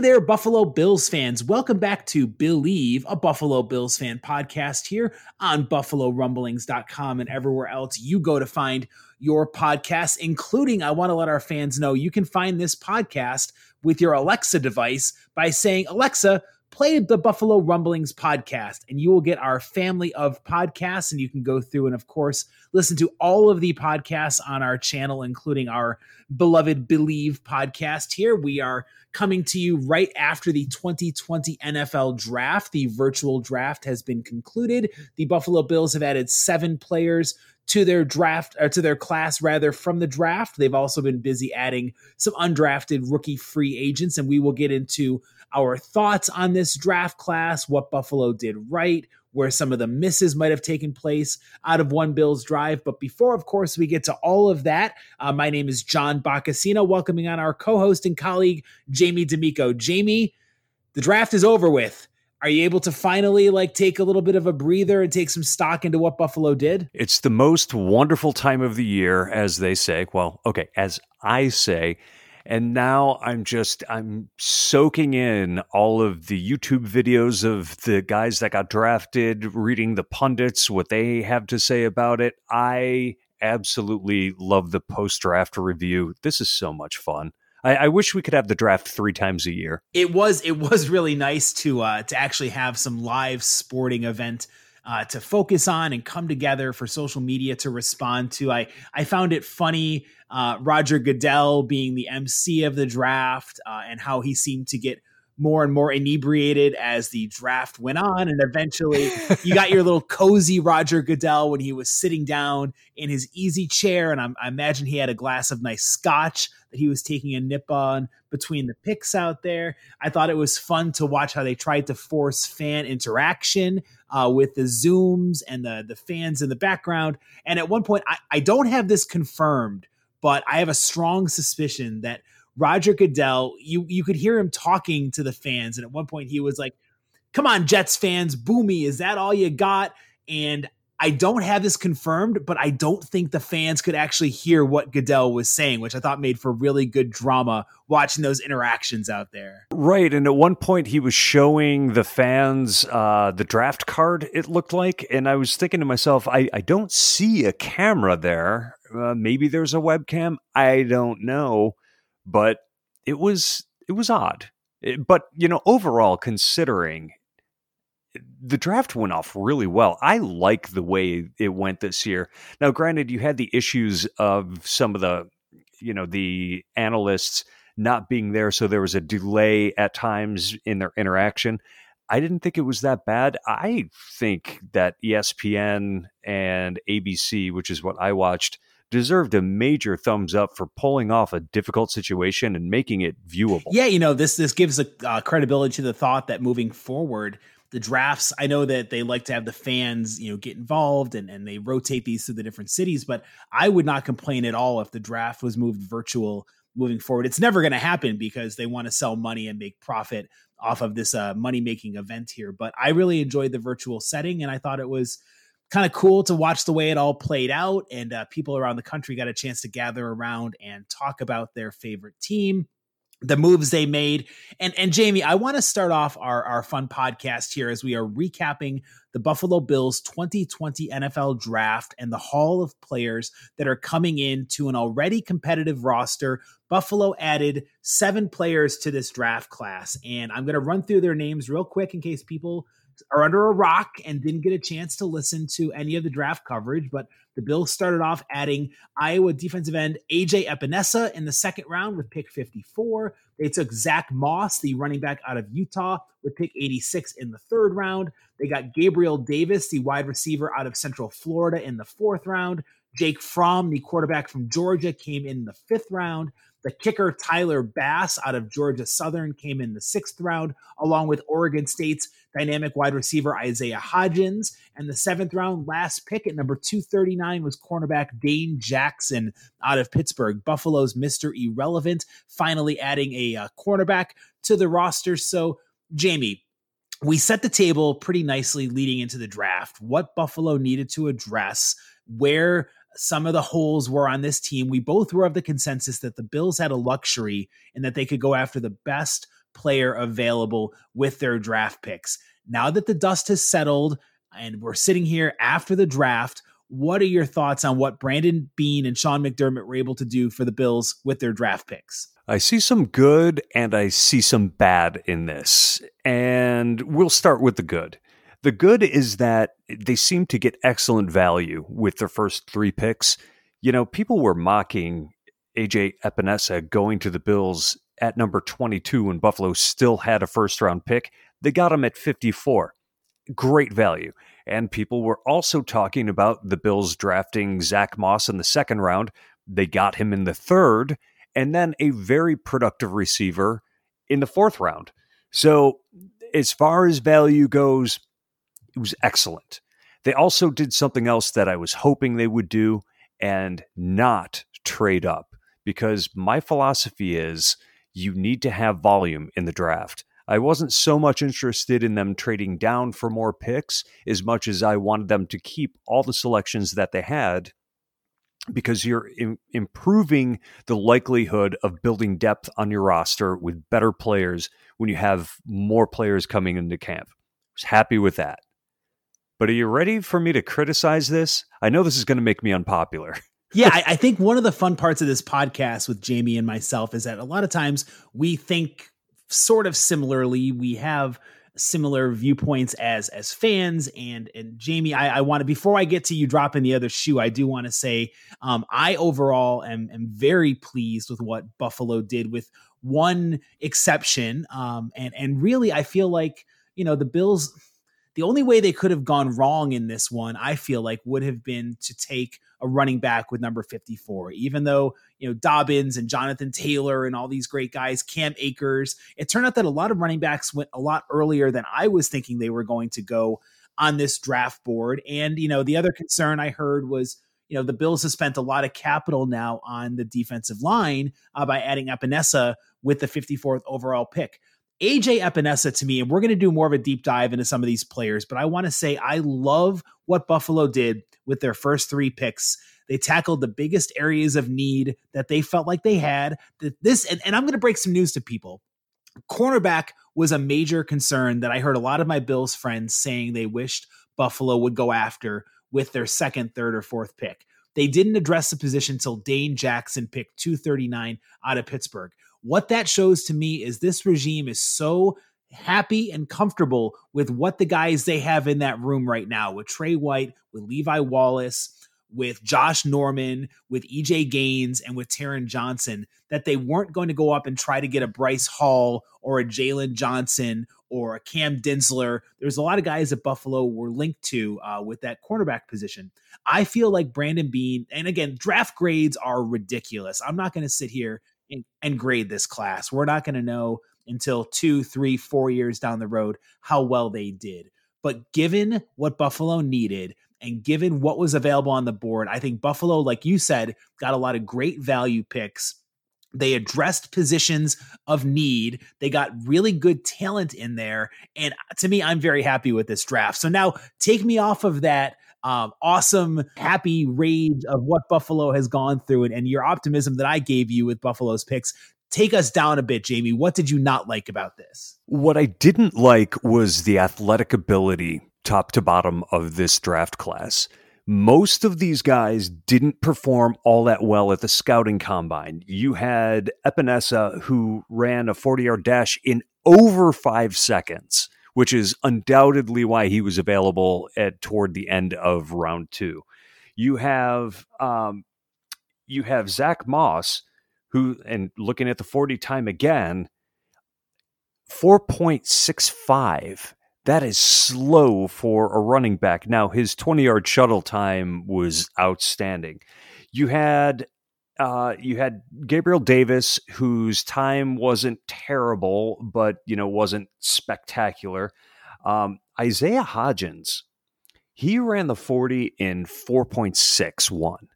There, Buffalo Bills fans. Welcome back to Believe, a Buffalo Bills fan podcast here on BuffaloRumblings.com and everywhere else you go to find your podcasts, including I want to let our fans know you can find this podcast with your Alexa device by saying, Alexa, play the Buffalo Rumblings podcast, and you will get our family of podcasts. And you can go through and, of course, listen to all of the podcasts on our channel, including our beloved Believe podcast here. We are coming to you right after the 2020 NFL draft. The virtual draft has been concluded. The Buffalo Bills have added seven players to their draft or to their class rather from the draft. They've also been busy adding some undrafted rookie free agents and we will get into our thoughts on this draft class, what Buffalo did right, where some of the misses might have taken place out of one Bills drive. But before, of course, we get to all of that, uh, my name is John Boccacino, welcoming on our co host and colleague, Jamie D'Amico. Jamie, the draft is over with. Are you able to finally like take a little bit of a breather and take some stock into what Buffalo did? It's the most wonderful time of the year, as they say. Well, okay, as I say and now i'm just i'm soaking in all of the youtube videos of the guys that got drafted reading the pundits what they have to say about it. I absolutely love the post draft review. This is so much fun. I, I, wish we could have the draft three times a year. It was it was really nice to uh, to actually have some live sporting event uh, to focus on and come together for social media to respond to. I I found it funny uh, Roger Goodell being the MC of the draft uh, and how he seemed to get more and more inebriated as the draft went on. And eventually, you got your little cozy Roger Goodell when he was sitting down in his easy chair. And I, I imagine he had a glass of nice scotch that he was taking a nip on between the picks out there. I thought it was fun to watch how they tried to force fan interaction uh, with the Zooms and the, the fans in the background. And at one point, I, I don't have this confirmed but I have a strong suspicion that Roger Goodell, you you could hear him talking to the fans, and at one point he was like, "Come on, Jets fans, boomy, is that all you got?" And I don't have this confirmed, but I don't think the fans could actually hear what Goodell was saying, which I thought made for really good drama watching those interactions out there. Right. And at one point, he was showing the fans uh, the draft card, it looked like. And I was thinking to myself, I, I don't see a camera there. Uh, maybe there's a webcam. I don't know. But it was it was odd. It, but you know, overall, considering the draft went off really well. I like the way it went this year. Now, granted, you had the issues of some of the, you know, the analysts not being there, so there was a delay at times in their interaction. I didn't think it was that bad. I think that ESPN and ABC, which is what I watched, deserved a major thumbs up for pulling off a difficult situation and making it viewable. Yeah, you know this this gives a uh, credibility to the thought that moving forward, the drafts. I know that they like to have the fans you know get involved and, and they rotate these through the different cities but i would not complain at all if the draft was moved virtual moving forward. It's never going to happen because they want to sell money and make profit off of this uh, money making event here but i really enjoyed the virtual setting and i thought it was kind of cool to watch the way it all played out and uh, people around the country got a chance to gather around and talk about their favorite team the moves they made. And and Jamie, I want to start off our, our fun podcast here as we are recapping the Buffalo Bills 2020 NFL draft and the haul of players that are coming in to an already competitive roster. Buffalo added seven players to this draft class. And I'm going to run through their names real quick in case people are under a rock and didn't get a chance to listen to any of the draft coverage, but the Bills started off adding Iowa defensive end AJ Epenesa in the second round with pick 54. They took Zach Moss, the running back out of Utah, with pick 86 in the third round. They got Gabriel Davis, the wide receiver out of Central Florida, in the fourth round. Jake Fromm, the quarterback from Georgia, came in the fifth round. The kicker, Tyler Bass out of Georgia Southern, came in the sixth round, along with Oregon State's dynamic wide receiver Isaiah Hodgins. And the seventh round last pick at number 239 was cornerback Dane Jackson out of Pittsburgh. Buffalo's Mr. Irrelevant, finally adding a uh, cornerback to the roster. So, Jamie, we set the table pretty nicely leading into the draft. What Buffalo needed to address, where some of the holes were on this team. We both were of the consensus that the Bills had a luxury and that they could go after the best player available with their draft picks. Now that the dust has settled and we're sitting here after the draft, what are your thoughts on what Brandon Beane and Sean McDermott were able to do for the Bills with their draft picks? I see some good and I see some bad in this. And we'll start with the good. The good is that they seem to get excellent value with their first three picks. You know, people were mocking AJ Epenesa going to the Bills at number 22 when Buffalo still had a first round pick. They got him at 54. Great value. And people were also talking about the Bills drafting Zach Moss in the second round. They got him in the third, and then a very productive receiver in the fourth round. So, as far as value goes, it was excellent. They also did something else that I was hoping they would do and not trade up because my philosophy is you need to have volume in the draft. I wasn't so much interested in them trading down for more picks as much as I wanted them to keep all the selections that they had because you're Im- improving the likelihood of building depth on your roster with better players when you have more players coming into camp. I was happy with that. But are you ready for me to criticize this? I know this is going to make me unpopular. yeah, I, I, think one of the fun parts of this podcast with Jamie and myself is that a lot of times we think sort of similarly. We have similar viewpoints as as fans and and Jamie I, I want to before I get to you dropping the other shoe I do want to say um, I overall am am very pleased with what Buffalo did with one exception um, and and really I feel like you know the Bills the only way they could have gone wrong in this one, I feel like, would have been to take a running back with number 54. Even though, you know, Dobbins and Jonathan Taylor and all these great guys, Cam Akers, it turned out that a lot of running backs went a lot earlier than I was thinking they were going to go on this draft board. And, you know, the other concern I heard was, you know, the Bills have spent a lot of capital now on the defensive line uh, by adding Epenesa with the 54th overall pick. AJ Epenesa to me, and we're going to do more of a deep dive into some of these players, but I want to say I love what Buffalo did with their first three picks. They tackled the biggest areas of need that they felt like they had. This, and, and I'm going to break some news to people. Cornerback was a major concern that I heard a lot of my Bills friends saying they wished Buffalo would go after with their second, third, or fourth pick. They didn't address the position until Dane Jackson picked 239 out of Pittsburgh. What that shows to me is this regime is so happy and comfortable with what the guys they have in that room right now with Trey White, with Levi Wallace, with Josh Norman, with EJ Gaines, and with Taron Johnson that they weren't going to go up and try to get a Bryce Hall or a Jaylon Johnson or a Cam Dantzler. There's a lot of guys that Buffalo were linked to uh, with that cornerback position. I feel like Brandon Beane, and again, draft grades are ridiculous. I'm not going to sit here and, grade this class. We're not going to know until two, three, four years down the road how well they did. But given what Buffalo needed and given what was available on the board, I think Buffalo, like you said, got a lot of great value picks. They addressed positions of need. They got really good talent in there. And uh, to me, I'm very happy with this draft. So now take me off of that um, awesome, happy rage of what Buffalo has gone through and, and your optimism that I gave you with Buffalo's picks. Take us down a bit, Jamie. What did you not like about this? What I didn't like was the athletic ability, top to bottom, of this draft class. Most of these guys didn't perform all that well at the scouting combine. You had Epenesa, who ran a 40 yard dash in over five seconds which is undoubtedly why he was available at toward the end of round two. You have um, you have Zach Moss, who and looking at the forty time again, four point six five. That is slow for a running back. Now his twenty yard shuttle time was outstanding. You had uh, you had Gabriel Davis, whose time wasn't terrible, but you know wasn't spectacular. Um, Isaiah Hodgins, he ran the forty in four point six one.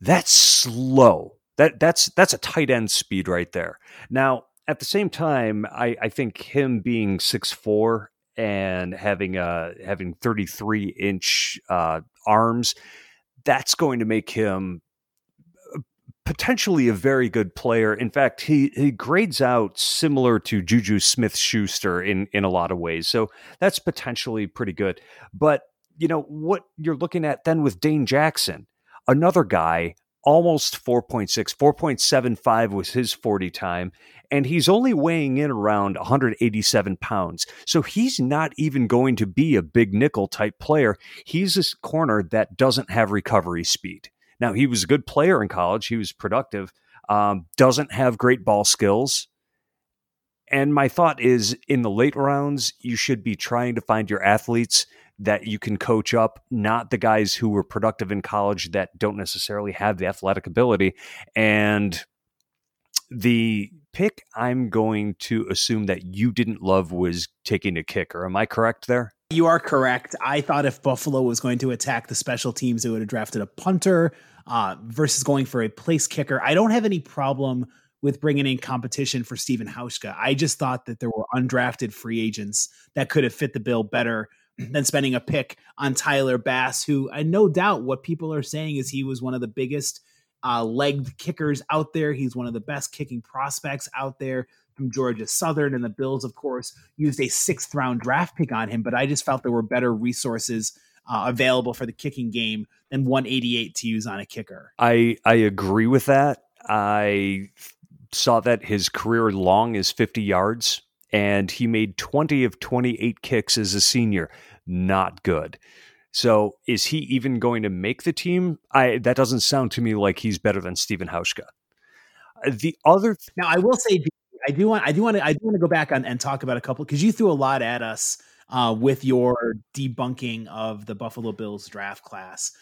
That's slow. That that's that's a tight end speed right there. Now, at the same time, I, I think him being six four and having uh having thirty three inch uh, arms, that's going to make him potentially a very good player. In fact, he, he grades out similar to Juju Smith Schuster in, in a lot of ways. So that's potentially pretty good. But, you know, what you're looking at then with Dane Jackson, another guy, almost 4.6, 4.75 was his 40 time. And he's only weighing in around 187 pounds. So he's not even going to be a big nickel type player. He's a corner that doesn't have recovery speed. Now, he was a good player in college, he was productive, um, doesn't have great ball skills. And my thought is in the late rounds, you should be trying to find your athletes that you can coach up, not the guys who were productive in college that don't necessarily have the athletic ability. And the pick I'm going to assume that you didn't love was taking a kicker. Am I correct there? You are correct. I thought if Buffalo was going to attack the special teams, it would have drafted a punter uh, versus going for a place kicker. I don't have any problem with bringing in competition for Stephen Hauschka. I just thought that there were undrafted free agents that could have fit the bill better than spending a pick on Tyler Bass, who I no doubt what people are saying is he was one of the biggest uh, legged kickers out there. He's one of the best kicking prospects out there from Georgia Southern, and the Bills, of course, used a sixth round draft pick on him. But I just felt there were better resources uh, available for the kicking game than 188 to use on a kicker. I I agree with that. I saw that his career long is 50 yards, and he made 20 of 28 kicks as a senior. Not good. So is he even going to make the team? I that doesn't sound to me like he's better than Stephen Hauschka. Uh, the other th- now, I will say, I do want, I do want to, I do want to go back on and talk about a couple because you threw a lot at us uh, with your debunking of the Buffalo Bills draft class.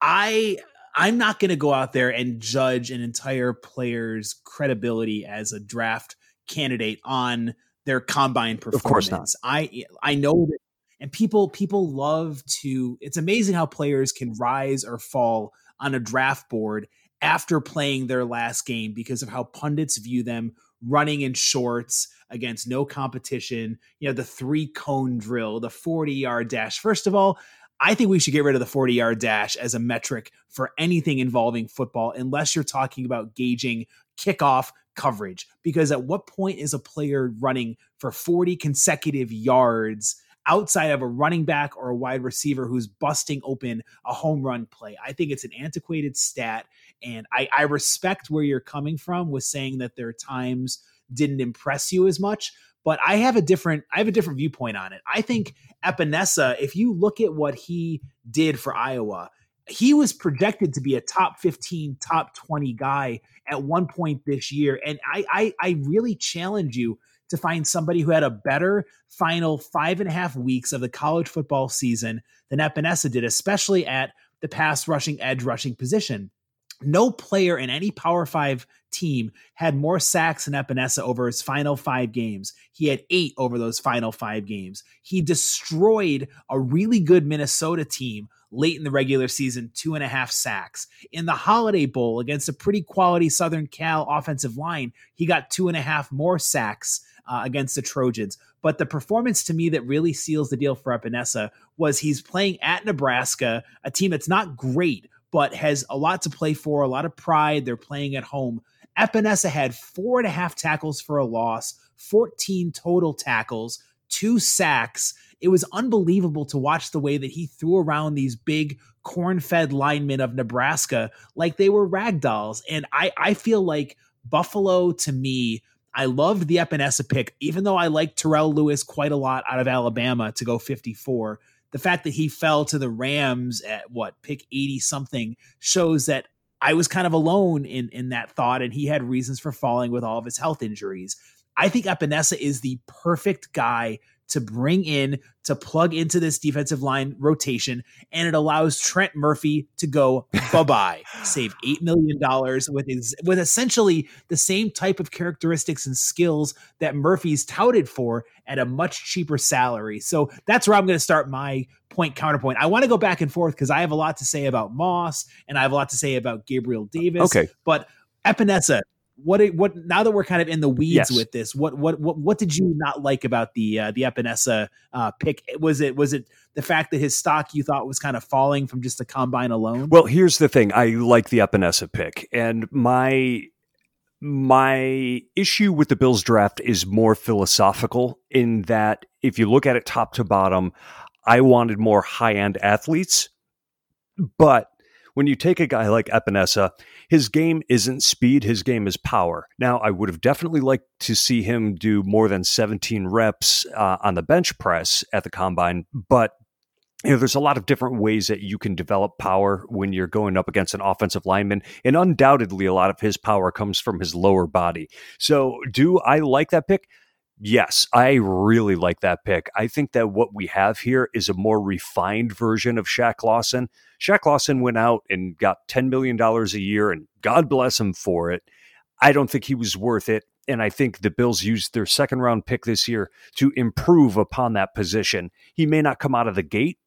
I I'm not going to go out there and judge an entire player's credibility as a draft candidate on their combine performance. Of course not. I I know that and people people love to it's amazing how players can rise or fall on a draft board after playing their last game because of how pundits view them running in shorts against no competition you know the three cone drill the 40 yard dash first of all I think we should get rid of the 40 yard dash as a metric for anything involving football, unless you're talking about gauging kickoff coverage. Because at what point is a player running for 40 consecutive yards outside of a running back or a wide receiver who's busting open a home run play. I think it's an antiquated stat. And I, I respect where you're coming from with saying that their times didn't impress you as much. But I have a different I have a different viewpoint on it. I think Epenesa, if you look at what he did for Iowa, he was projected to be a top 15, top 20 guy at one point this year. And I I, I really challenge you to find somebody who had a better final five and a half weeks of the college football season than Epenesa did, especially at the pass rushing, edge rushing position. No player in any Power Five team had more sacks than Epenesa over his final five games. He had eight over those final five games. He destroyed a really good Minnesota team late in the regular season, two and a half sacks. In the Holiday Bowl against a pretty quality Southern Cal offensive line, he got two and a half more sacks uh, against the Trojans. But the performance to me that really seals the deal for Epenesa was he's playing at Nebraska, a team that's not great, but has a lot to play for, a lot of pride. They're playing at home. Epenesa had four and a half tackles for a loss, 14 total tackles, two sacks. It was unbelievable to watch the way that he threw around these big corn fed linemen of Nebraska like they were rag dolls. And I, I feel like Buffalo to me I loved the Epenesa pick, even though I like Terrell Lewis quite a lot out of Alabama to go 54. The fact that he fell to the Rams at what pick 80 something shows that I was kind of alone in in that thought, and he had reasons for falling with all of his health injuries. I think Epenesa is the perfect guy to bring in to plug into this defensive line rotation, and it allows Trent Murphy to go bye bye, save eight million dollars with his with essentially the same type of characteristics and skills that Murphy's touted for at a much cheaper salary. So that's where I'm going to start my point counterpoint. I want to go back and forth because I have a lot to say about Moss and I have a lot to say about Gabriel Davis. Okay, but Epenesa, what what now that we're kind of in the weeds yes. with this, what what what what did you not like about the uh, the Epenesa uh, pick? Was it was it the fact that his stock you thought was kind of falling from just the combine alone? Well, here's the thing: I like the Epenesa pick, and my my issue with the Bills draft is more philosophical in that if you look at it top to bottom, I wanted more high end athletes, but when you take a guy like Epenesa, his game isn't speed, his game is power. Now, I would have definitely liked to see him do more than 17 reps uh, on the bench press at the combine, but you know, there's a lot of different ways that you can develop power when you're going up against an offensive lineman. And undoubtedly, a lot of his power comes from his lower body. So, do I like that pick? Yes, I really like that pick. I think that what we have here is a more refined version of Shaq Lawson. Shaq Lawson went out and got $10 million a year, and God bless him for it. I don't think he was worth it. And I think the Bills used their second round pick this year to improve upon that position. He may not come out of the gate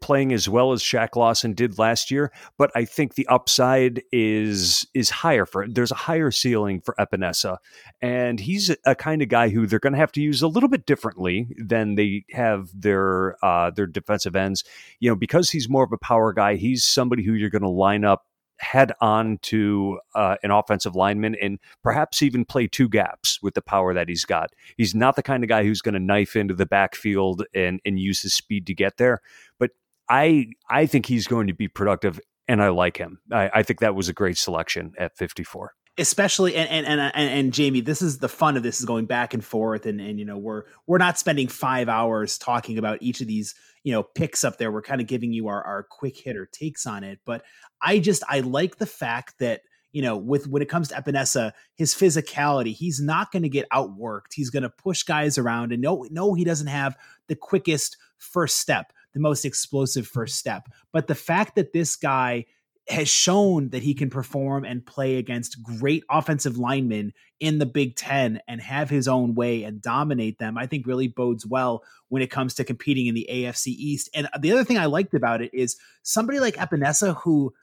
playing as well as Shaq Lawson did last year, but I think the upside is is higher for there's a higher ceiling for Epenesa, and he's a kind of guy who they're going to have to use a little bit differently than they have their uh, their defensive ends. You know, because he's more of a power guy, he's somebody who you're going to line up head on to uh, an offensive lineman and perhaps even play two gaps with the power that he's got. He's not the kind of guy who's going to knife into the backfield and and use his speed to get there. But I I think he's going to be productive, and I like him. I, I think that was a great selection at 54 especially and, and and and and Jamie, this is the fun of this is going back and forth, and and you know we're we're not spending five hours talking about each of these you know picks up there. We're kind of giving you our our quick hitter takes on it, but I just I like the fact that you know with when it comes to Epenesa, his physicality, he's not going to get outworked. He's going to push guys around, and no no he doesn't have the quickest first step the most explosive first step. But the fact that this guy has shown that he can perform and play against great offensive linemen in the Big Ten and have his own way and dominate them, I think really bodes well when it comes to competing in the AFC East. And the other thing I liked about it is somebody like Epenesa, who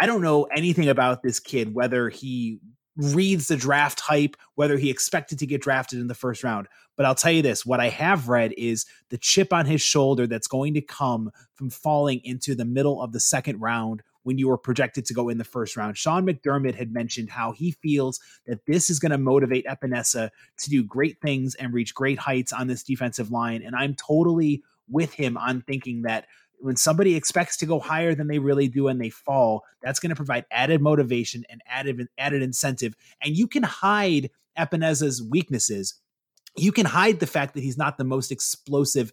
I don't know anything about this kid, whether he reads the draft hype, whether he expected to get drafted in the first round. But I'll tell you this what I have read is the chip on his shoulder that's going to come from falling into the middle of the second round when you were projected to go in the first round. Sean McDermott had mentioned how he feels that this is going to motivate Epenesa to do great things and reach great heights on this defensive line. And I'm totally with him on thinking that when somebody expects to go higher than they really do and they fall, that's going to provide added motivation and added added incentive. And you can hide Epenesa's weaknesses. You can hide the fact that he's not the most explosive,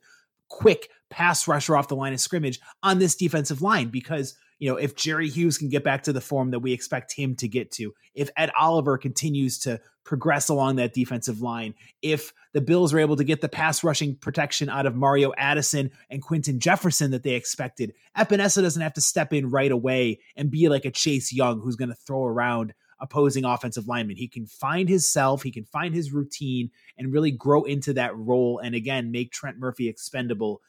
quick pass rusher off the line of scrimmage on this defensive line because you know, if Jerry Hughes can get back to the form that we expect him to get to, if Ed Oliver continues to progress along that defensive line, if the Bills are able to get the pass rushing protection out of Mario Addison and Quinton Jefferson that they expected, Epenesa doesn't have to step in right away and be like a Chase Young who's going to throw around opposing offensive linemen. He can find his self, he can find his routine, and really grow into that role. And again, make Trent Murphy expendable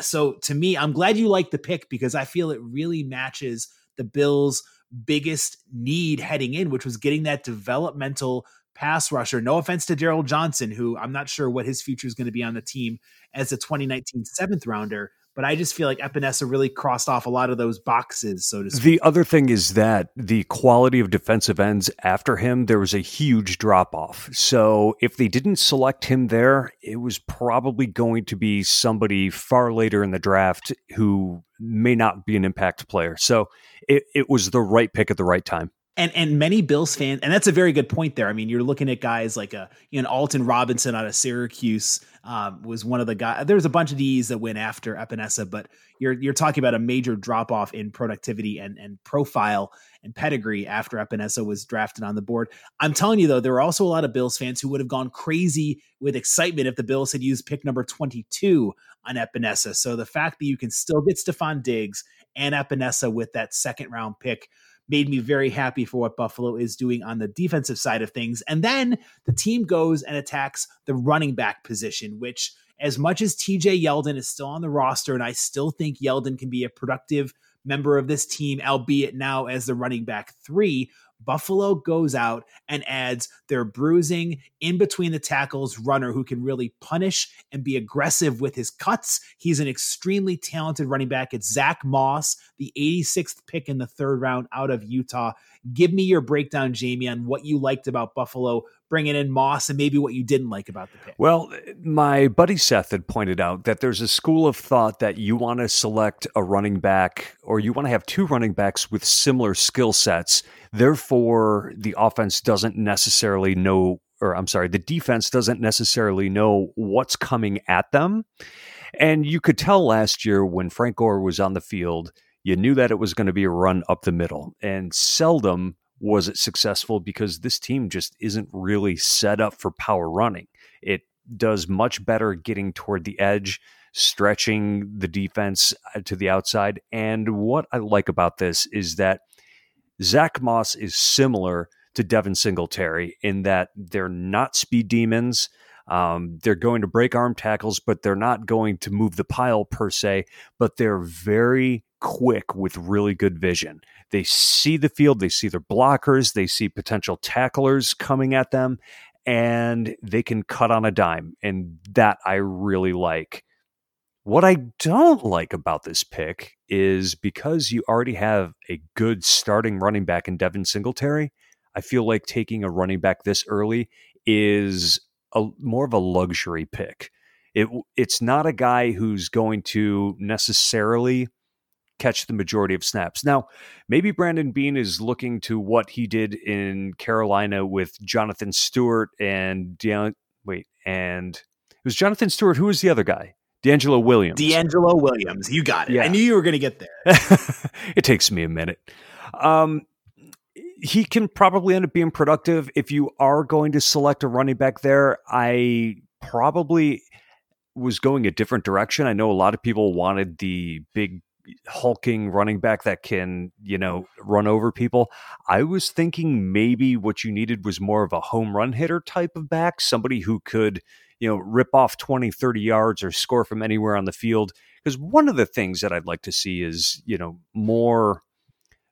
so to me, I'm glad you like the pick because I feel it really matches the Bills' biggest need heading in, which was getting that developmental pass rusher. No offense to Darryl Johnson, who I'm not sure what his future is going to be on the team as a 2019 seventh rounder, but I just feel like Epenesa really crossed off a lot of those boxes, so to speak. The other thing is that the quality of defensive ends after him, there was a huge drop off. So if they didn't select him there, it was probably going to be somebody far later in the draft who may not be an impact player. So it, it was the right pick at the right time. And and many Bills fans, and that's a very good point there. I mean, you're looking at guys like a you know Alton Robinson out of Syracuse um, was one of the guys. There's a bunch of these that went after Epenesa, but you're you're talking about a major drop off in productivity and and profile and pedigree after Epenesa was drafted on the board. I'm telling you though, there were also a lot of Bills fans who would have gone crazy with excitement if the Bills had used pick number 22 on Epenesa. So the fact that you can still get Stefon Diggs and Epenesa with that second round pick made me very happy for what Buffalo is doing on the defensive side of things. And then the team goes and attacks the running back position, which, as much as TJ Yeldon is still on the roster, and I still think Yeldon can be a productive member of this team, albeit now as the running back three, Buffalo goes out and adds their bruising in between the tackles runner who can really punish and be aggressive with his cuts. He's an extremely talented running back. It's Zach Moss, the 86th pick in the third round out of Utah. Give me your breakdown, Jamie, on what you liked about Buffalo bringing in Moss and maybe what you didn't like about the pick. Well, my buddy Seth had pointed out that there's a school of thought that you want to select a running back or you want to have two running backs with similar skill sets. Therefore, the offense doesn't necessarily know, or I'm sorry, the defense doesn't necessarily know what's coming at them. And you could tell last year when Frank Gore was on the field you knew that it was going to be a run up the middle. And seldom was it successful because this team just isn't really set up for power running. It does much better getting toward the edge, stretching the defense uh, to the outside. And what I like about this is that Zach Moss is similar to Devin Singletary in that they're not speed demons. Um, they're going to break arm tackles, but they're not going to move the pile per se, but they're very quick with really good vision. They see the field, they see their blockers, they see potential tacklers coming at them, and they can cut on a dime. And that I really like. What I don't like about this pick is because you already have a good starting running back in Devin Singletary, I feel like taking a running back this early is a more of a luxury pick. It it's not a guy who's going to necessarily catch the majority of snaps. Now, maybe Brandon Beane is looking to what he did in Carolina with Jonathan Stewart and De- wait, and it was Jonathan Stewart. Who was the other guy? DeAngelo Williams. DeAngelo Williams. You got it. Yeah. I knew you were going to get there. it takes me a minute. Um, he can probably end up being productive if you are going to select a running back there. I probably was going a different direction. I know a lot of people wanted the big hulking running back that can, you know, run over people. I was thinking maybe what you needed was more of a home run hitter type of back, somebody who could, you know, rip off 20, 30 yards or score from anywhere on the field. Because one of the things that I'd like to see is, you know, more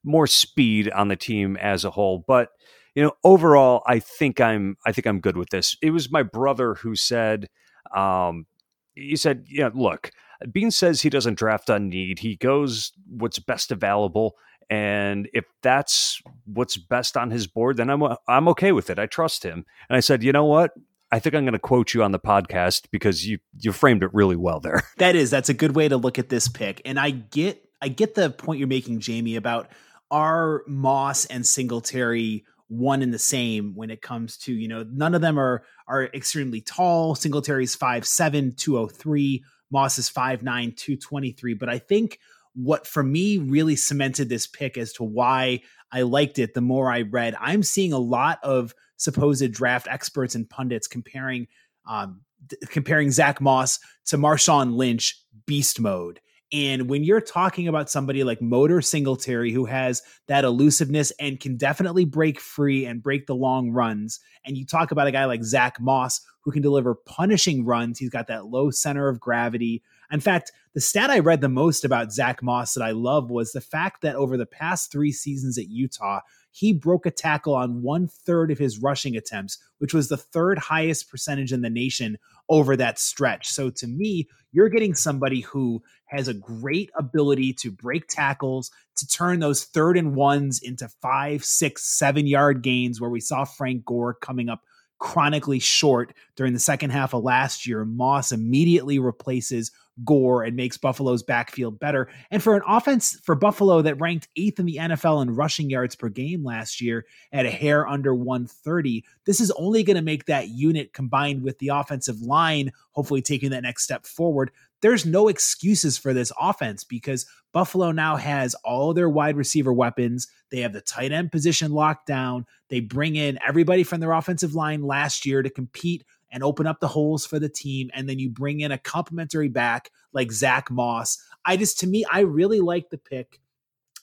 more speed on the team as a whole. But you know, overall, I think I'm I think I'm good with this. It was my brother who said, um, he said, yeah, look, Beane says he doesn't draft on need. He goes what's best available. And if that's what's best on his board, then I'm I'm okay with it. I trust him. And I said, you know what? I think I'm going to quote you on the podcast because you you framed it really well there. That is that's a good way to look at this pick. And I get I get the point you're making, Jamie, about are Moss and Singletary one and the same when it comes to you know none of them are are extremely tall. Singletary's 5'7", 203. Moss is 5'9", 223. But I think what for me really cemented this pick as to why I liked it the more I read. I'm seeing a lot of supposed draft experts and pundits comparing um, comparing Zach Moss to Marshawn Lynch beast mode. And when you're talking about somebody like Motor Singletary, who has that elusiveness and can definitely break free and break the long runs, and you talk about a guy like Zach Moss, who can deliver punishing runs. He's got that low center of gravity. In fact, the stat I read the most about Zach Moss that I love was the fact that over the past three seasons at Utah, he broke a tackle on one third of his rushing attempts, which was the third highest percentage in the nation over that stretch. So to me, you're getting somebody who has a great ability to break tackles, to turn those third and ones into five, six, seven yard gains, where we saw Frank Gore coming up chronically short during the second half of last year, Moss immediately replaces Gore and makes Buffalo's backfield better. And for an offense for Buffalo that ranked eighth in the NFL in rushing yards per game last year at a hair under 130, this is only going to make that unit combined with the offensive line, hopefully taking that next step forward. There's no excuses for this offense because Buffalo now has all their wide receiver weapons. They have the tight end position locked down. They bring in everybody from their offensive line last year to compete and open up the holes for the team. And then you bring in a complementary back like Zach Moss. I just, to me, I really like the pick.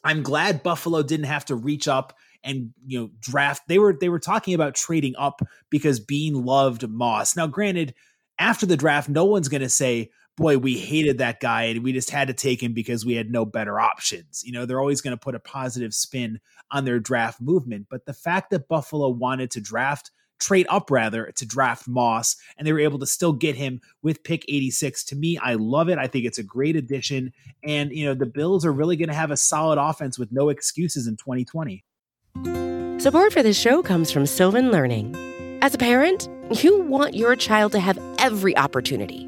I'm glad Buffalo didn't have to reach up and you know draft. They were they were talking about trading up because Beane loved Moss. Now, granted, after the draft, no one's going to say, "Boy, we hated that guy and we just had to take him because we had no better options." You know, they're always going to put a positive spin on their draft movement. But the fact that Buffalo wanted to draft trade up rather to draft Moss, and they were able to still get him with pick 86. To me, I love it. I think it's a great addition. And, you know, the Bills are really going to have a solid offense with no excuses in 2020. Support for this show comes from Sylvan Learning. As a parent, you want your child to have every opportunity,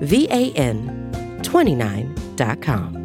V A N 29.com.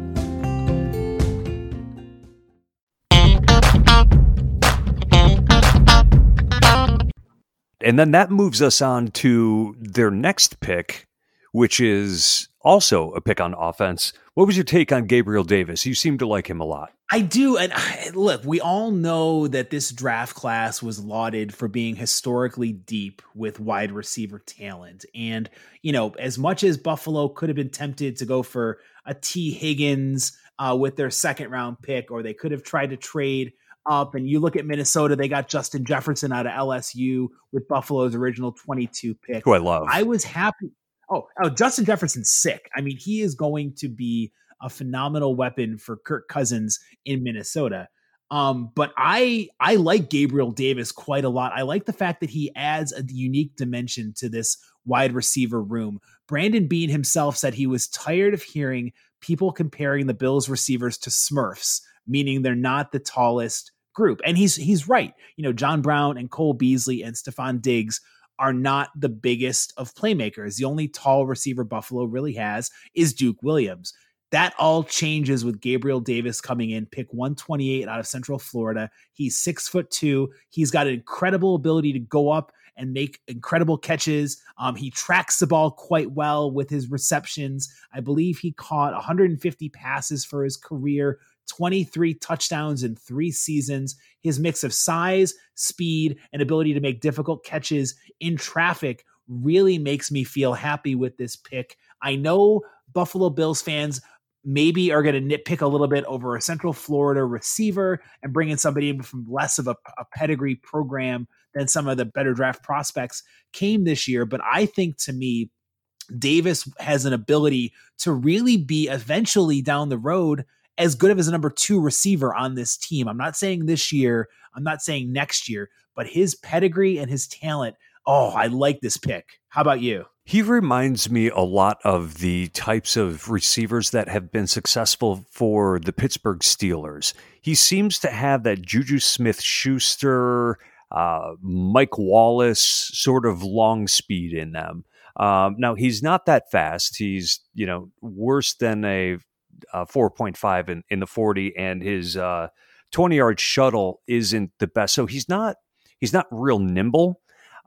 And then that moves us on to their next pick, which is also a pick on offense. What was your take on Gabriel Davis? You seem to like him a lot. I do. And look, we all know that this draft class was lauded for being historically deep with wide receiver talent. And, you know, as much as Buffalo could have been tempted to go for a Tee Higgins uh, with their second round pick, or they could have tried to trade up. And you look at Minnesota, they got Justin Jefferson out of LSU with Buffalo's original 22 pick. Who I love. I was happy. Oh, oh, Justin Jefferson's sick. I mean, he is going to be a phenomenal weapon for Kirk Cousins in Minnesota. Um, but I I like Gabriel Davis quite a lot. I like the fact that he adds a unique dimension to this wide receiver room. Brandon Beane himself said he was tired of hearing people comparing the Bills receivers to Smurfs meaning they're not the tallest group. And he's he's right. You know, John Brown and Cole Beasley and Stefon Diggs are not the biggest of playmakers. The only tall receiver Buffalo really has is Duke Williams. That all changes with Gabriel Davis coming in, pick 128 out of Central Florida. He's six foot two. He's got an incredible ability to go up and make incredible catches. Um, he tracks the ball quite well with his receptions. I believe he caught 150 passes for his career, 23 touchdowns in three seasons. His mix of size, speed, and ability to make difficult catches in traffic really makes me feel happy with this pick. I know Buffalo Bills fans maybe are going to nitpick a little bit over a Central Florida receiver and bring in somebody from less of a, a, pedigree program than some of the better draft prospects came this year. But I think to me, Davis has an ability to really be eventually down the road as good of as a number two receiver on this team. I'm not saying this year, I'm not saying next year, but his pedigree and his talent. Oh, I like this pick. How about you? He reminds me a lot of the types of receivers that have been successful for the Pittsburgh Steelers. He seems to have that Juju Smith Schuster, uh, Mike Wallace sort of long speed in them. Um, now he's not that fast. He's you know worse than a uh, 4.5 in, in the 40, and his uh, 20 yard shuttle isn't the best. So he's not he's not real nimble.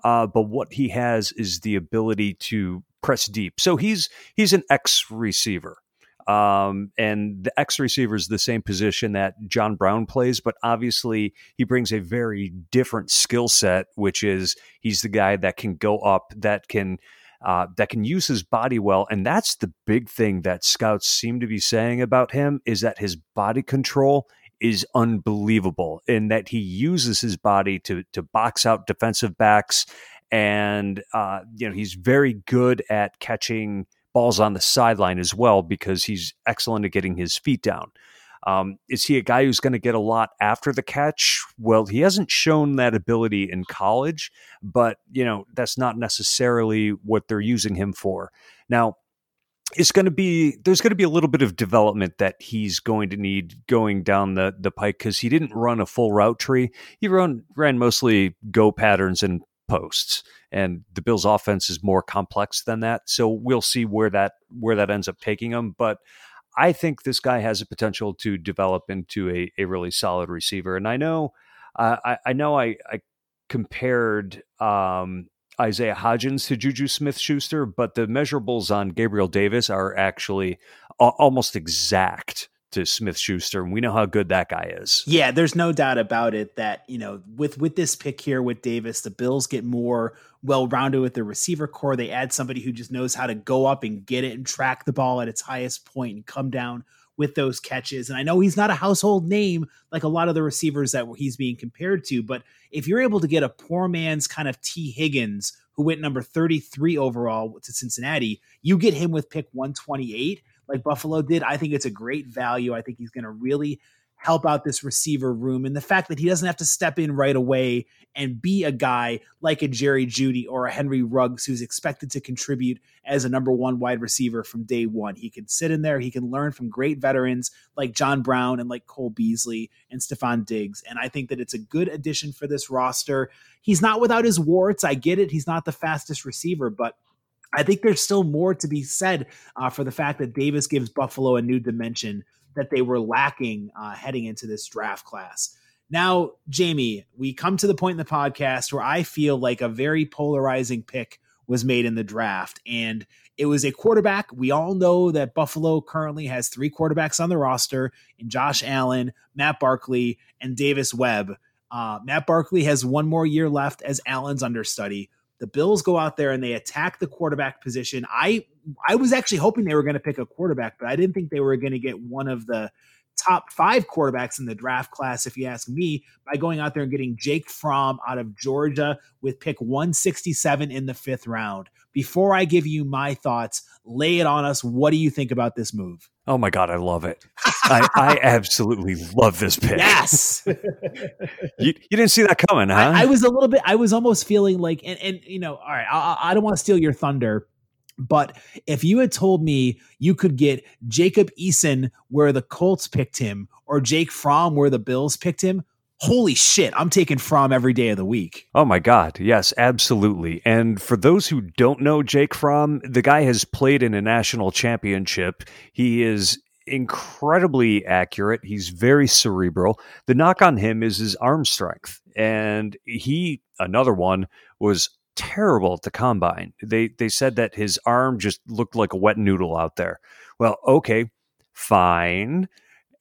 uh, but what he has is the ability to press deep. So he's he's an X receiver. Um, and the X receiver is the same position that John Brown plays, but obviously he brings a very different skill set, which is he's the guy that can go up, that can uh, that can use his body well, and that's the big thing that scouts seem to be saying about him is that his body control is unbelievable, in that he uses his body to to box out defensive backs, and uh, you know he's very good at catching balls on the sideline as well because he's excellent at getting his feet down. Um, is he a guy who's going to get a lot after the catch? Well, he hasn't shown that ability in college, but you know that's not necessarily what they're using him for. Now, it's going to be there's going to be a little bit of development that he's going to need going down the the pike because he didn't run a full route tree. He ran ran mostly go patterns and posts, and the Bills' offense is more complex than that. So we'll see where that where that ends up taking him, but. I think this guy has a potential to develop into a, a really solid receiver. And I know, uh, I, I, know I, I compared um, Isaiah Hodgins to Juju Smith Schuster, but the measurables on Gabriel Davis are actually a- almost exact to Smith Schuster, and we know how good that guy is. Yeah, there's no doubt about it that you know with with this pick here with Davis, the Bills get more well rounded with their receiver corps. They add somebody who just knows how to go up and get it and track the ball at its highest point and come down with those catches. And I know he's not a household name like a lot of the receivers that he's being compared to, but if you're able to get a poor man's kind of Tee Higgins who went number 33 overall to Cincinnati, you get him with pick 128 like Buffalo did. I think it's a great value. I think he's going to really help out this receiver room. And the fact that he doesn't have to step in right away and be a guy like a Jerry Jeudy or a Henry Ruggs who's expected to contribute as a number one wide receiver from day one. He can sit in there, he can learn from great veterans like John Brown and like Cole Beasley and Stefon Diggs. And I think that it's a good addition for this roster. He's not without his warts. I get it. He's not the fastest receiver, but I think there's still more to be said uh, for the fact that Davis gives Buffalo a new dimension that they were lacking uh, heading into this draft class. Now, Jamie, we come to the point in the podcast where I feel like a very polarizing pick was made in the draft, and it was a quarterback. We all know that Buffalo currently has three quarterbacks on the roster in Josh Allen, Matt Barkley, and Davis Webb. Uh, Matt Barkley has one more year left as Allen's understudy. The Bills go out there and they attack the quarterback position. I I was actually hoping they were going to pick a quarterback, but I didn't think they were going to get one of the top five quarterbacks in the draft class, if you ask me, by going out there and getting Jake Fromm out of Georgia with pick 167 in the fifth round. Before I give you my thoughts, lay it on us. What do you think about this move? Oh my God, I love it. I, I, absolutely love this pick. Yes. you, you, didn't see that coming, huh? I, I, was a little bit, I was almost feeling like, and, and you know, all right, I, I don't want to steal your thunder but if you had told me you could get Jacob Eason where the Colts picked him or Jake Fromm where the Bills picked him, holy shit, I'm taking Fromm every day of the week. Oh my God. Yes, absolutely. And for those who don't know Jake Fromm, the guy has played in a national championship. He is incredibly accurate. He's very cerebral. The knock on him is his arm strength. And he, another one, was terrible at the combine. They they said that his arm just looked like a wet noodle out there. Well, okay, fine.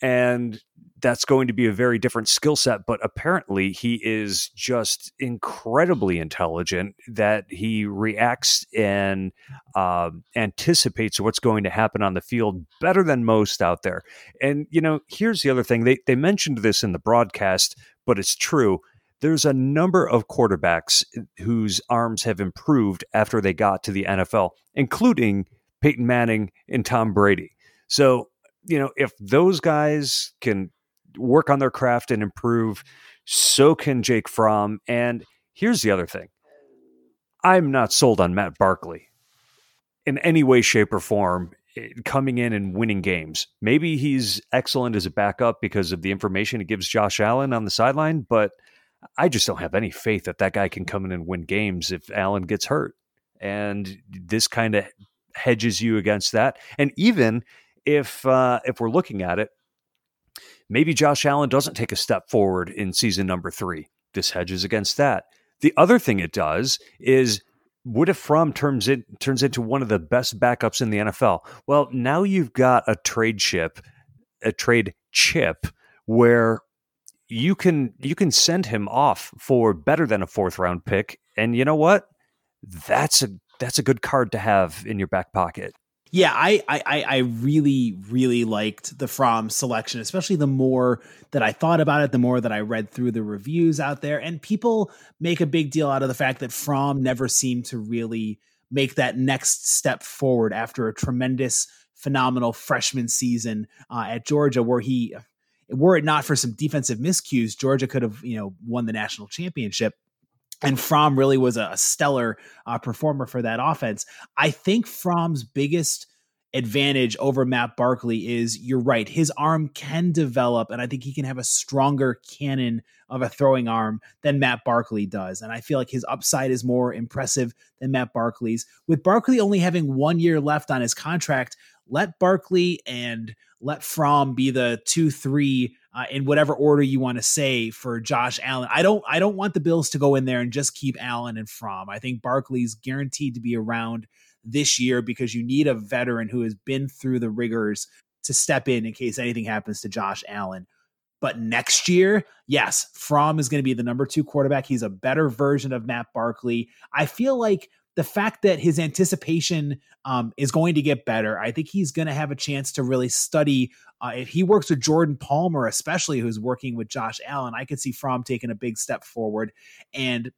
And that's going to be a very different skill set, but apparently he is just incredibly intelligent that he reacts and uh, anticipates what's going to happen on the field better than most out there. And, you know, here's the other thing they, they mentioned this in the broadcast, but it's true there's a number of quarterbacks whose arms have improved after they got to the NFL, including Peyton Manning and Tom Brady. So, you know, if those guys can work on their craft and improve, so can Jake Fromm. And here's the other thing I'm not sold on Matt Barkley in any way, shape, or form eh, coming in and winning games. Maybe he's excellent as a backup because of the information it gives Josh Allen on the sideline, but – I just don't have any faith that that guy can come in and win games if Allen gets hurt. And this kind of hedges you against that. And even if uh, if we're looking at it, maybe Josh Allen doesn't take a step forward in season number three. This hedges against that. The other thing it does is what if Fromm turns it turns into one of the best backups in the NFL? Well, now you've got a trade chip, a trade chip where you can you can send him off for better than a fourth round pick, and you know what? That's a that's a good card to have in your back pocket. Yeah, I, I I really really liked the Fromm selection, especially the more that I thought about it, the more that I read through the reviews out there, and people make a big deal out of the fact that Fromm never seemed to really make that next step forward after a tremendous, phenomenal freshman season uh, at Georgia, where he, were it not for some defensive miscues, Georgia could have you know won the national championship and Fromm really was a stellar uh, performer for that offense. I think Fromm's biggest advantage over Matt Barkley is you're right, his arm can develop, and I think he can have a stronger cannon of a throwing arm than Matt Barkley does. And I feel like his upside is more impressive than Matt Barkley's. With Barkley only having one year left on his contract, let Barkley and let Fromm be the two, three uh, in whatever order you want to say for Josh Allen. I don't I don't want the Bills to go in there and just keep Allen and Fromm. I think Barkley's guaranteed to be around this year because you need a veteran who has been through the rigors to step in in case anything happens to Josh Allen. But next year, yes, Fromm is going to be the number two quarterback. He's a better version of Matt Barkley. I feel like the fact that his anticipation um, is going to get better, I think he's going to have a chance to really study. Uh, if he works with Jordan Palmer, especially who's working with Josh Allen, I could see Fromm taking a big step forward. And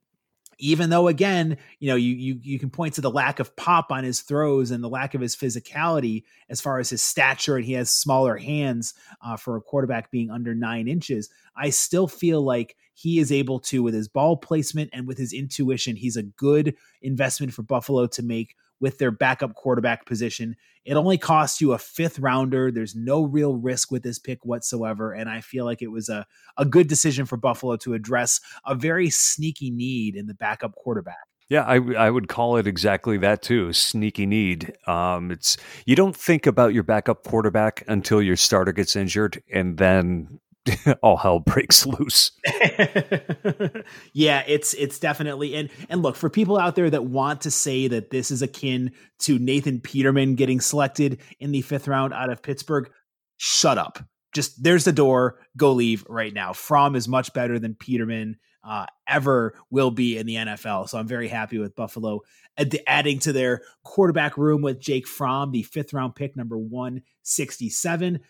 even though again you know you, you you can point to the lack of pop on his throws and the lack of his physicality as far as his stature and he has smaller hands uh, for a quarterback being under nine inches i still feel like he is able to with his ball placement and with his intuition he's a good investment for buffalo to make with their backup quarterback position. It only costs you a fifth rounder. There's no real risk with this pick whatsoever. And I feel like it was a, a good decision for Buffalo to address a very sneaky need in the backup quarterback. Yeah, I, I would call it exactly that too. Sneaky need. Um, it's you don't think about your backup quarterback until your starter gets injured, and then all hell breaks loose. yeah, it's it's definitely and and look for people out there that want to say that this is akin to Nathan Peterman getting selected in the fifth round out of Pittsburgh. Shut up. Just there's the door. Go leave right now. Fromm is much better than Peterman uh, ever will be in the NFL. So I'm very happy with Buffalo ad- adding to their quarterback room with Jake Fromm, the fifth round pick, number 167.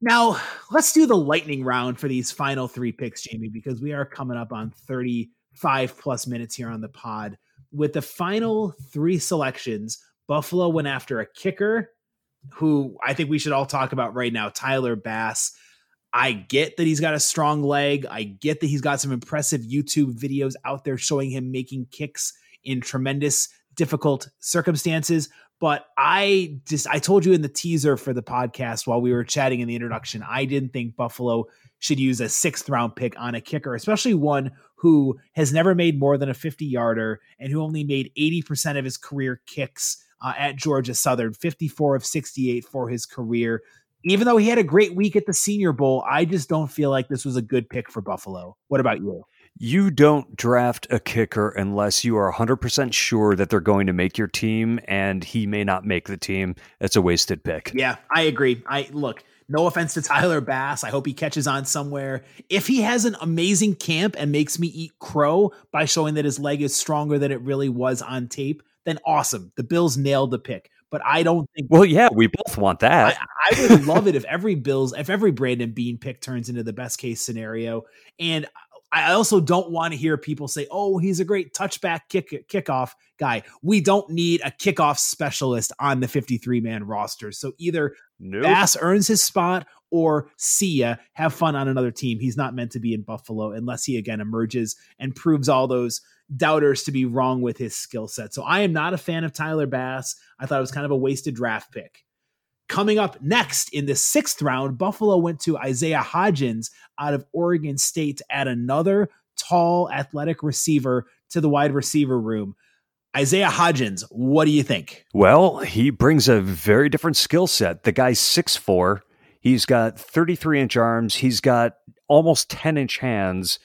Now, let's do the lightning round for these final three picks, Jamie, because we are coming up on 35 plus minutes here on the pod. With the final three selections, Buffalo went after a kicker who I think we should all talk about right now, Tyler Bass. I get that he's got a strong leg. I get that he's got some impressive YouTube videos out there showing him making kicks in tremendous, difficult circumstances. But I just, I told you in the teaser for the podcast while we were chatting in the introduction, I didn't think Buffalo should use a sixth round pick on a kicker, especially one who has never made more than a 50 yarder and who only made 80% of his career kicks uh, at Georgia Southern, 54 of 68 for his career. Even though he had a great week at the Senior Bowl, I just don't feel like this was a good pick for Buffalo. What about you? You don't draft a kicker unless you are 100% sure that they're going to make your team and he may not make the team. It's a wasted pick. Yeah, I agree. I look, no offense to Tyler Bass. I hope he catches on somewhere. If he has an amazing camp and makes me eat crow by showing that his leg is stronger than it really was on tape, then awesome. The Bills nailed the pick. But I don't think. Well, yeah, we both want that. I, I would love it if every Bills, if every Brandon Beane pick turns into the best case scenario. And I also don't want to hear people say, "Oh, he's a great touchback kick kickoff guy." We don't need a kickoff specialist on the 53 man roster. So either nope. Bass earns his spot or see ya have fun on another team. He's not meant to be in Buffalo unless he again emerges and proves all those doubters to be wrong with his skill set. So I am not a fan of Tyler Bass. I thought it was kind of a wasted draft pick. Coming up next in the sixth round, Buffalo went to Isaiah Hodgins out of Oregon State to add another tall, athletic receiver to the wide receiver room. Isaiah Hodgins, what do you think? Well, he brings a very different skill set. The guy's 6'4, he's got 33 inch arms, he's got almost 10 inch hands.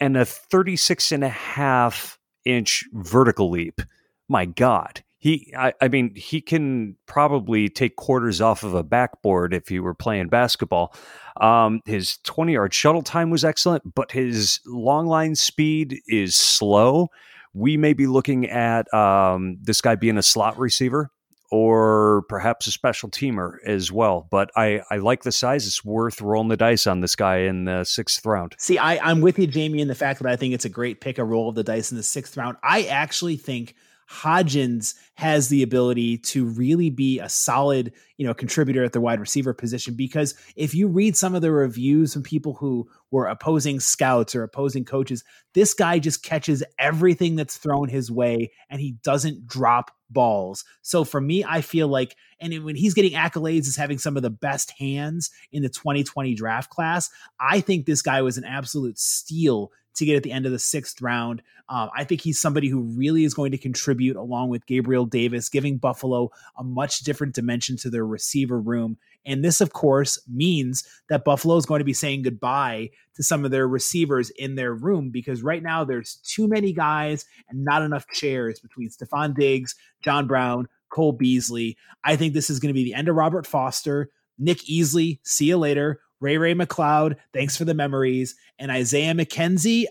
and a 36 and a half inch vertical leap. My God. He, I, I mean, he can probably take quarters off of a backboard if he were playing basketball. Um, his 20 yard shuttle time was excellent, but his long line speed is slow. We may be looking at um, this guy being a slot receiver or perhaps a special teamer as well. But I, I like the size. It's worth rolling the dice on this guy in the sixth round. See, I, I'm with you, Jamie, in the fact that I think it's a great pick, a roll of the dice in the sixth round. I actually think Hodgins has the ability to really be a solid, you know, contributor at the wide receiver position because if you read some of the reviews from people who were opposing scouts or opposing coaches, this guy just catches everything that's thrown his way and he doesn't drop balls. So for me, I feel like, and when he's getting accolades as having some of the best hands in the 2020 draft class, I think this guy was an absolute steal to get at the end of the sixth round. Um, I think he's somebody who really is going to contribute along with Gabriel Davis, giving Buffalo a much different dimension to their receiver room. And this, of course, means that Buffalo is going to be saying goodbye to some of their receivers in their room because right now there's too many guys and not enough chairs between Stefon Diggs, John Brown, Cole Beasley. I think this is going to be the end of Robert Foster. Nick Easley, see you later. Ray Ray McCloud, thanks for the memories. And Isaiah McKenzie,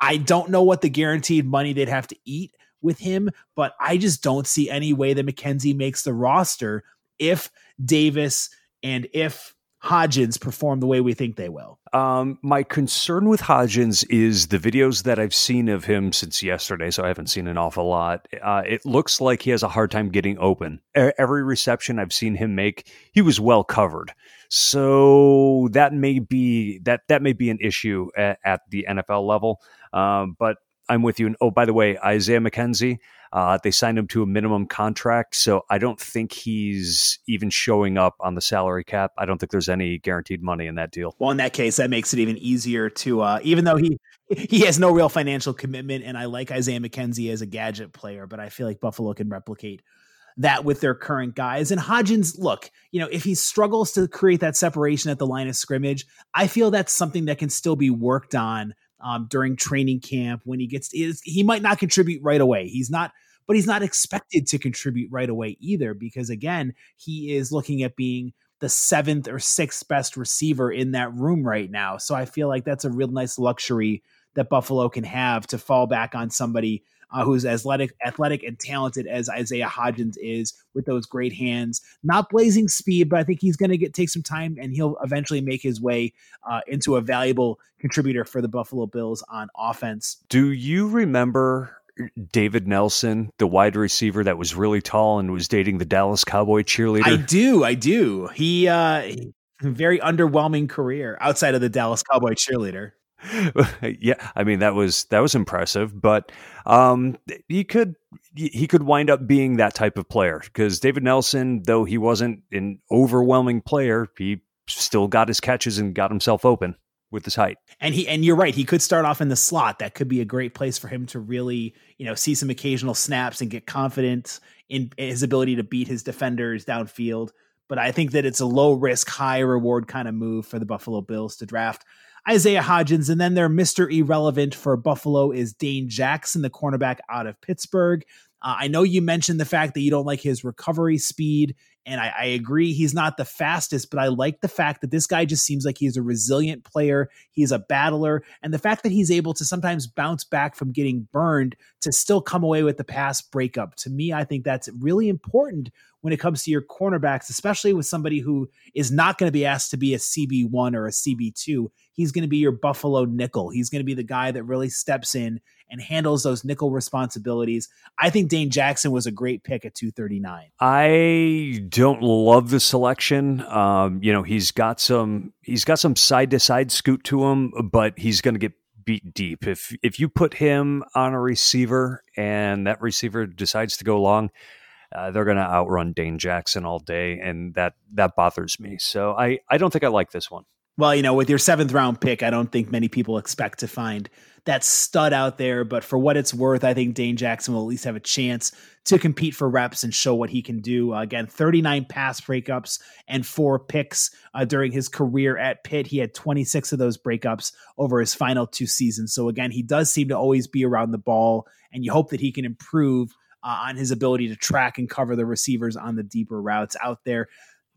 I don't know what the guaranteed money they'd have to eat with him, but I just don't see any way that McKenzie makes the roster if Davis and if Hodgins perform the way we think they will. Um, my concern with Hodgins is the videos that I've seen of him since yesterday, so I haven't seen an awful lot. Uh, it looks like he has a hard time getting open. Every reception I've seen him make, he was well covered. So that may be that that may be an issue at, at the NFL level. Um, but I'm with you. And oh, by the way, Isaiah McKenzie, uh, they signed him to a minimum contract, so I don't think he's even showing up on the salary cap. I don't think there's any guaranteed money in that deal. Well, in that case, that makes it even easier to, uh, even though he he has no real financial commitment, and I like Isaiah McKenzie as a gadget player, but I feel like Buffalo can replicate that with their current guys. And Hodgins, look, you know, if he struggles to create that separation at the line of scrimmage, I feel that's something that can still be worked on um, during training camp when he gets he might not contribute right away. He's not but he's not expected to contribute right away either because again, he is looking at being the seventh or sixth best receiver in that room right now. So I feel like that's a real nice luxury that Buffalo can have to fall back on somebody uh, who's athletic, athletic and talented as Isaiah Hodgins is with those great hands. Not blazing speed, but I think he's going to get take some time and he'll eventually make his way uh, into a valuable contributor for the Buffalo Bills on offense. Do you remember David Nelson, the wide receiver that was really tall and was dating the Dallas Cowboy cheerleader? I do, I do. He uh very underwhelming career outside of the Dallas Cowboy cheerleader. yeah, I mean that was that was impressive, but um, he could he could wind up being that type of player because David Nelson, though he wasn't an overwhelming player, he still got his catches and got himself open with his height. And he and you're right, he could start off in the slot. That could be a great place for him to really, you know, see some occasional snaps and get confident in his ability to beat his defenders downfield. But I think that it's a low risk, high reward kind of move for the Buffalo Bills to draft Isaiah Hodgins. And then their Mr. Irrelevant for Buffalo is Dane Jackson, the cornerback out of Pittsburgh. Uh, I know you mentioned the fact that you don't like his recovery speed, and I, I, agree he's not the fastest, but I like the fact that this guy just seems like he's a resilient player. He's a battler, and the fact that he's able to sometimes bounce back from getting burned to still come away with the pass breakup. To me, I think that's really important when it comes to your cornerbacks, especially with somebody who is not going to be asked to be a CB1 or a CB2. He's going to be your Buffalo nickel. He's going to be the guy that really steps in and handles those nickel responsibilities. I think Dane Jackson was a great pick at 239. I don't love the selection. Um, you know, he's got some he's got some side to side scoot to him, but he's going to get beat deep. If if you put him on a receiver and that receiver decides to go long, uh, they're going to outrun Dane Jackson all day, and that that bothers me. So I I don't think I like this one. Well, you know, with your seventh round pick, I don't think many people expect to find that stud out there. But for what it's worth, I think Dane Jackson will at least have a chance to compete for reps and show what he can do. Uh, again, 39 pass breakups and four picks uh, during his career at Pitt. He had 26 of those breakups over his final two seasons. So again, he does seem to always be around the ball, and you hope that he can improve uh, on his ability to track and cover the receivers on the deeper routes out there.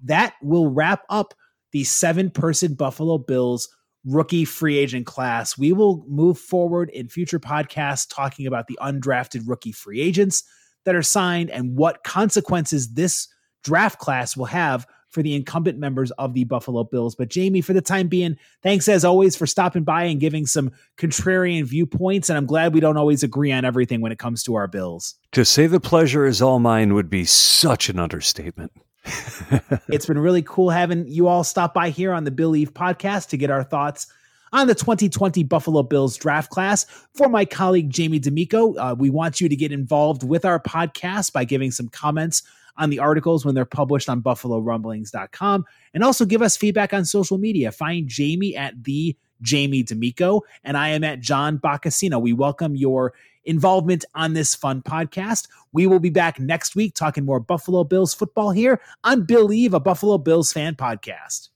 That will wrap up the seven person Buffalo Bills rookie free agent class. We will move forward in future podcasts talking about the undrafted rookie free agents that are signed and what consequences this draft class will have for the incumbent members of the Buffalo Bills. But Jamie, for the time being, thanks as always for stopping by and giving some contrarian viewpoints. And I'm glad we don't always agree on everything when it comes to our Bills. To say the pleasure is all mine would be such an understatement. it's been really cool having you all stop by here on the Billieve podcast to get our thoughts on the 2020 Buffalo Bills draft class. For my colleague Jamie D'Amico, uh, we want you to get involved with our podcast by giving some comments on the articles when they're published on buffalorumblings.com and also give us feedback on social media. Find Jamie at the Jamie D'Amico and I am at John Boccacino. We welcome your involvement on this fun podcast. We will be back next week talking more Buffalo Bills football here on Billieve, a Buffalo Bills fan podcast.